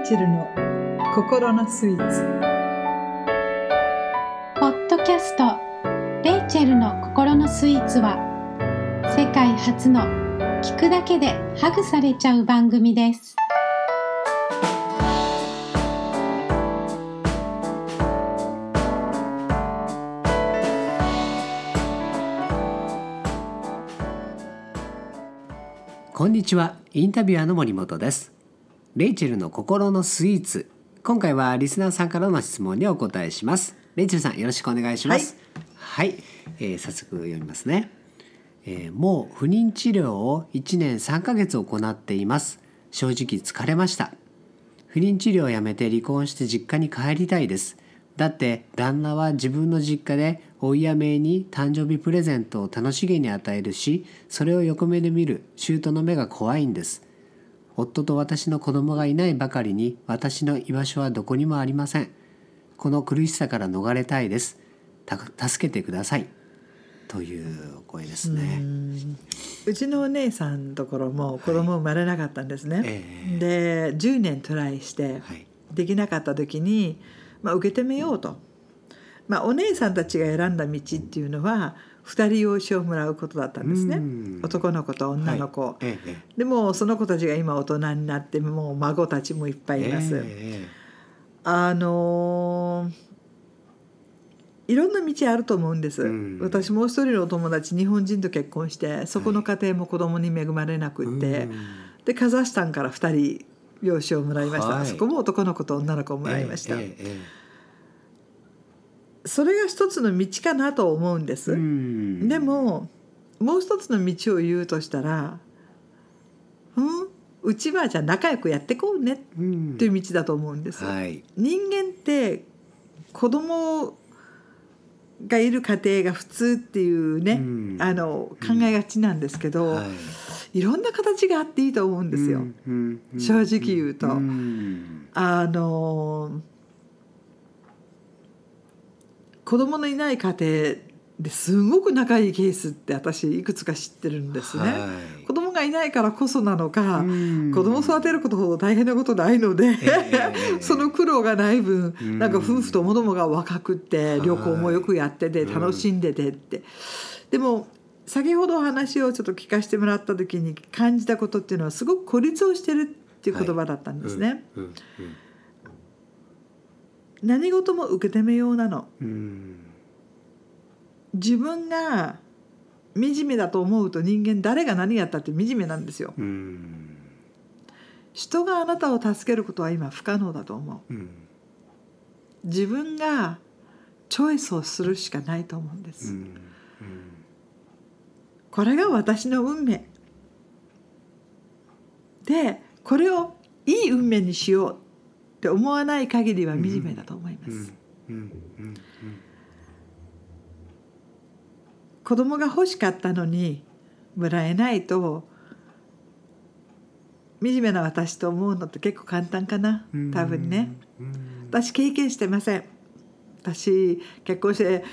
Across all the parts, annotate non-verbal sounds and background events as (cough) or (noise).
レイチェルの心のスイーツ。ポッドキャスト「レイチェルの心のスイーツは」世界初の聞くだけでハグされちゃう番組です。こんにちは。インタビュアーの森本ですレイチェルの心のスイーツ。今回はリスナーさんからの質問にお答えします。レイチェルさんよろしくお願いします。はい、えー早速読みますね、えーもう不妊治療を1年3ヶ月行っています。正直疲れました。不妊治療をやめて離婚して実家に帰りたいです。だって旦那は自分の実家でおいやめに誕生日プレゼントを楽しげに与えるしそれを横目で見る姑の目が怖いんです夫と私の子供がいないばかりに私の居場所はどこにもありません。この苦しさから逃れたいです。た助けてください。というお声ですね。うちのお姉さんのところも子供生まれなかったんですね、えで10年トライしてはい。できなかった時に、まあ、受けてみようと、まあ、お姉さんたちが選んだ道っていうのは2人養子をもらうことだったんですね。うん。男の子と女の子、はい。でもその子たちが今大人になってもう孫たちもいっぱえいいます、えあのーいろんな道あると思うんです、うん。私もう一人のお友達日本人と結婚してそこの家庭も子供に恵まれなくえって、うん。でカザフスタンから2人養子をもらいました、はい。そこも男の子と女の子をもらいました、えええそれが一つの道かなと思うんです、でももう一つの道を言うとしたら「うんうちはじゃあ仲良くやってこうね」うん。っていう道だと思うんです、はい。人間って子供がいる家庭が普通っていうね、うん。あの考えがちなんですけど、はい。い、ろんな形があっていいと思うんですよ。うんうん正直言うと。ん。あの子供のいない家庭ですごく仲いいケースって私いくつか知ってるんですね。はい。子供がいないからこそなのか、うん。子供を育てることほど大変なことないので、ええ (laughs) その苦労がない分、うん。なんか夫婦ともどもが若くってはい。旅行もよくやってて楽しんでてって、でも先ほどお話をちょっと聞かせてもらった時に感じたことっていうのはすごく孤立をしてるっていう言葉だったんですね。うん。うん何事も受け止めようなの。うん。自分が惨めだと思うと人間誰が何やったって惨めなんですよ。うん。人があなたを助けることは今不可能だと思う。うん。自分がチョイスをするしかないと思うんです、うん。これが私の運命。でこれをいい運命にしようって思わない限りは惨めだと思います、子供が欲しかったのにもらえないと惨めな私と思うのって結構簡単かな。うん多分ね。うん私経験してません。私結婚して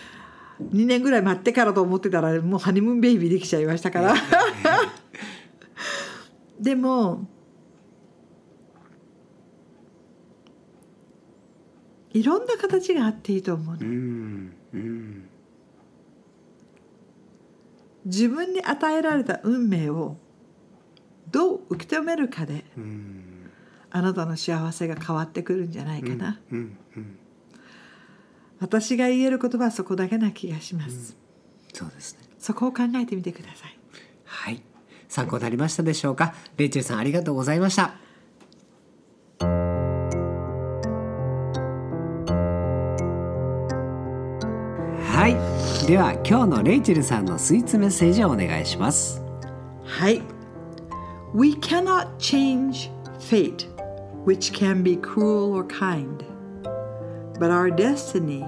2年ぐらい待ってからと思ってたらもうハニムーンベイビーできちゃいましたから。(laughs) でもいろんな形があっていいと思うの。うんうん自分に与えられた運命をどう受け止めるかでうんあなたの幸せが変わってくるんじゃないかな、うんうん私が言える言葉はそこだけな気がします、そうですね。そこを考えてみてください。はい。参考になりましたでしょうか？レイチェルさんありがとうございましたでは今日のレイチェルさんのスイーツメッセージをお願いしますはい We cannot change fate which can be cruel or kind but our destiny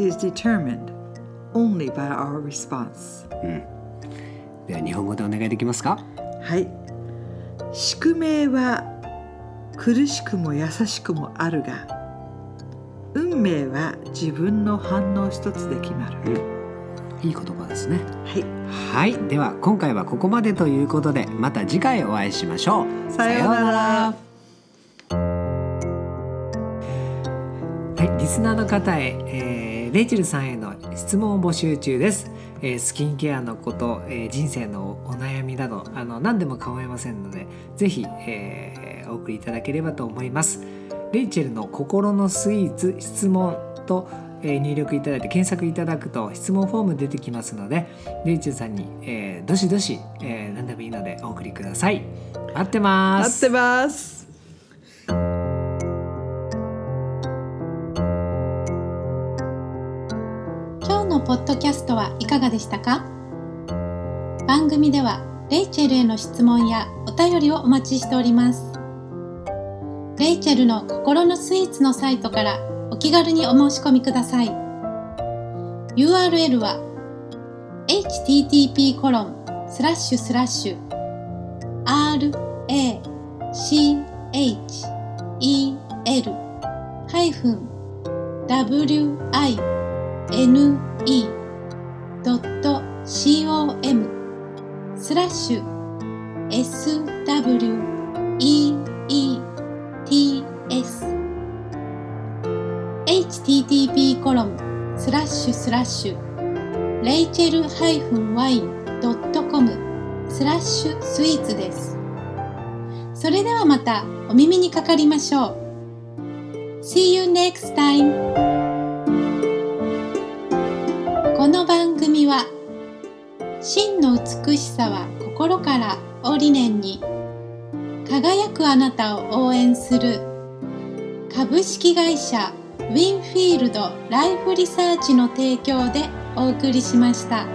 is determined only by our response では日本語でお願いできますかはい宿命は苦しくも優しくもあるが運命は自分の反応一つで決まる、いい言葉ですね。はい。はい。では今回はここまでということでまた次回お会いしましょう。さようなら。さようなら。スナーの方へ、えーレイチェルさんへの質問を募集中です。えースキンケアのこと、えー人生のお悩みなどあの何でも構いませんのでぜひ、えーお送りいただければと思います。レイチェルの心のスイーツ質問と、えー入力いただいて検索いただくと質問フォーム出てきますのでレイチェルさんに、えーどしどし、えー何でもいいのでお送りください。待ってます。待ってます。今日のポッドキャストはいかがでしたか？番組ではレイチェルへの質問やお便りをお待ちしておりますレイチェルの心のスイーツのサイトからお気軽にお申し込みください。URL は http コロンスラッシュスラッシュ r a c h e l ハイフン w i ne.com スラッシュ sweets ラッシュ。レイチェル -wine.com スラッシュスイーツです。それではまたお耳にかかりましょう。See you next time! この番組は真の美しさは心からを理念に輝くあなたを応援する株式会社ウィンフィールドライフリサーチの提供でお送りしました。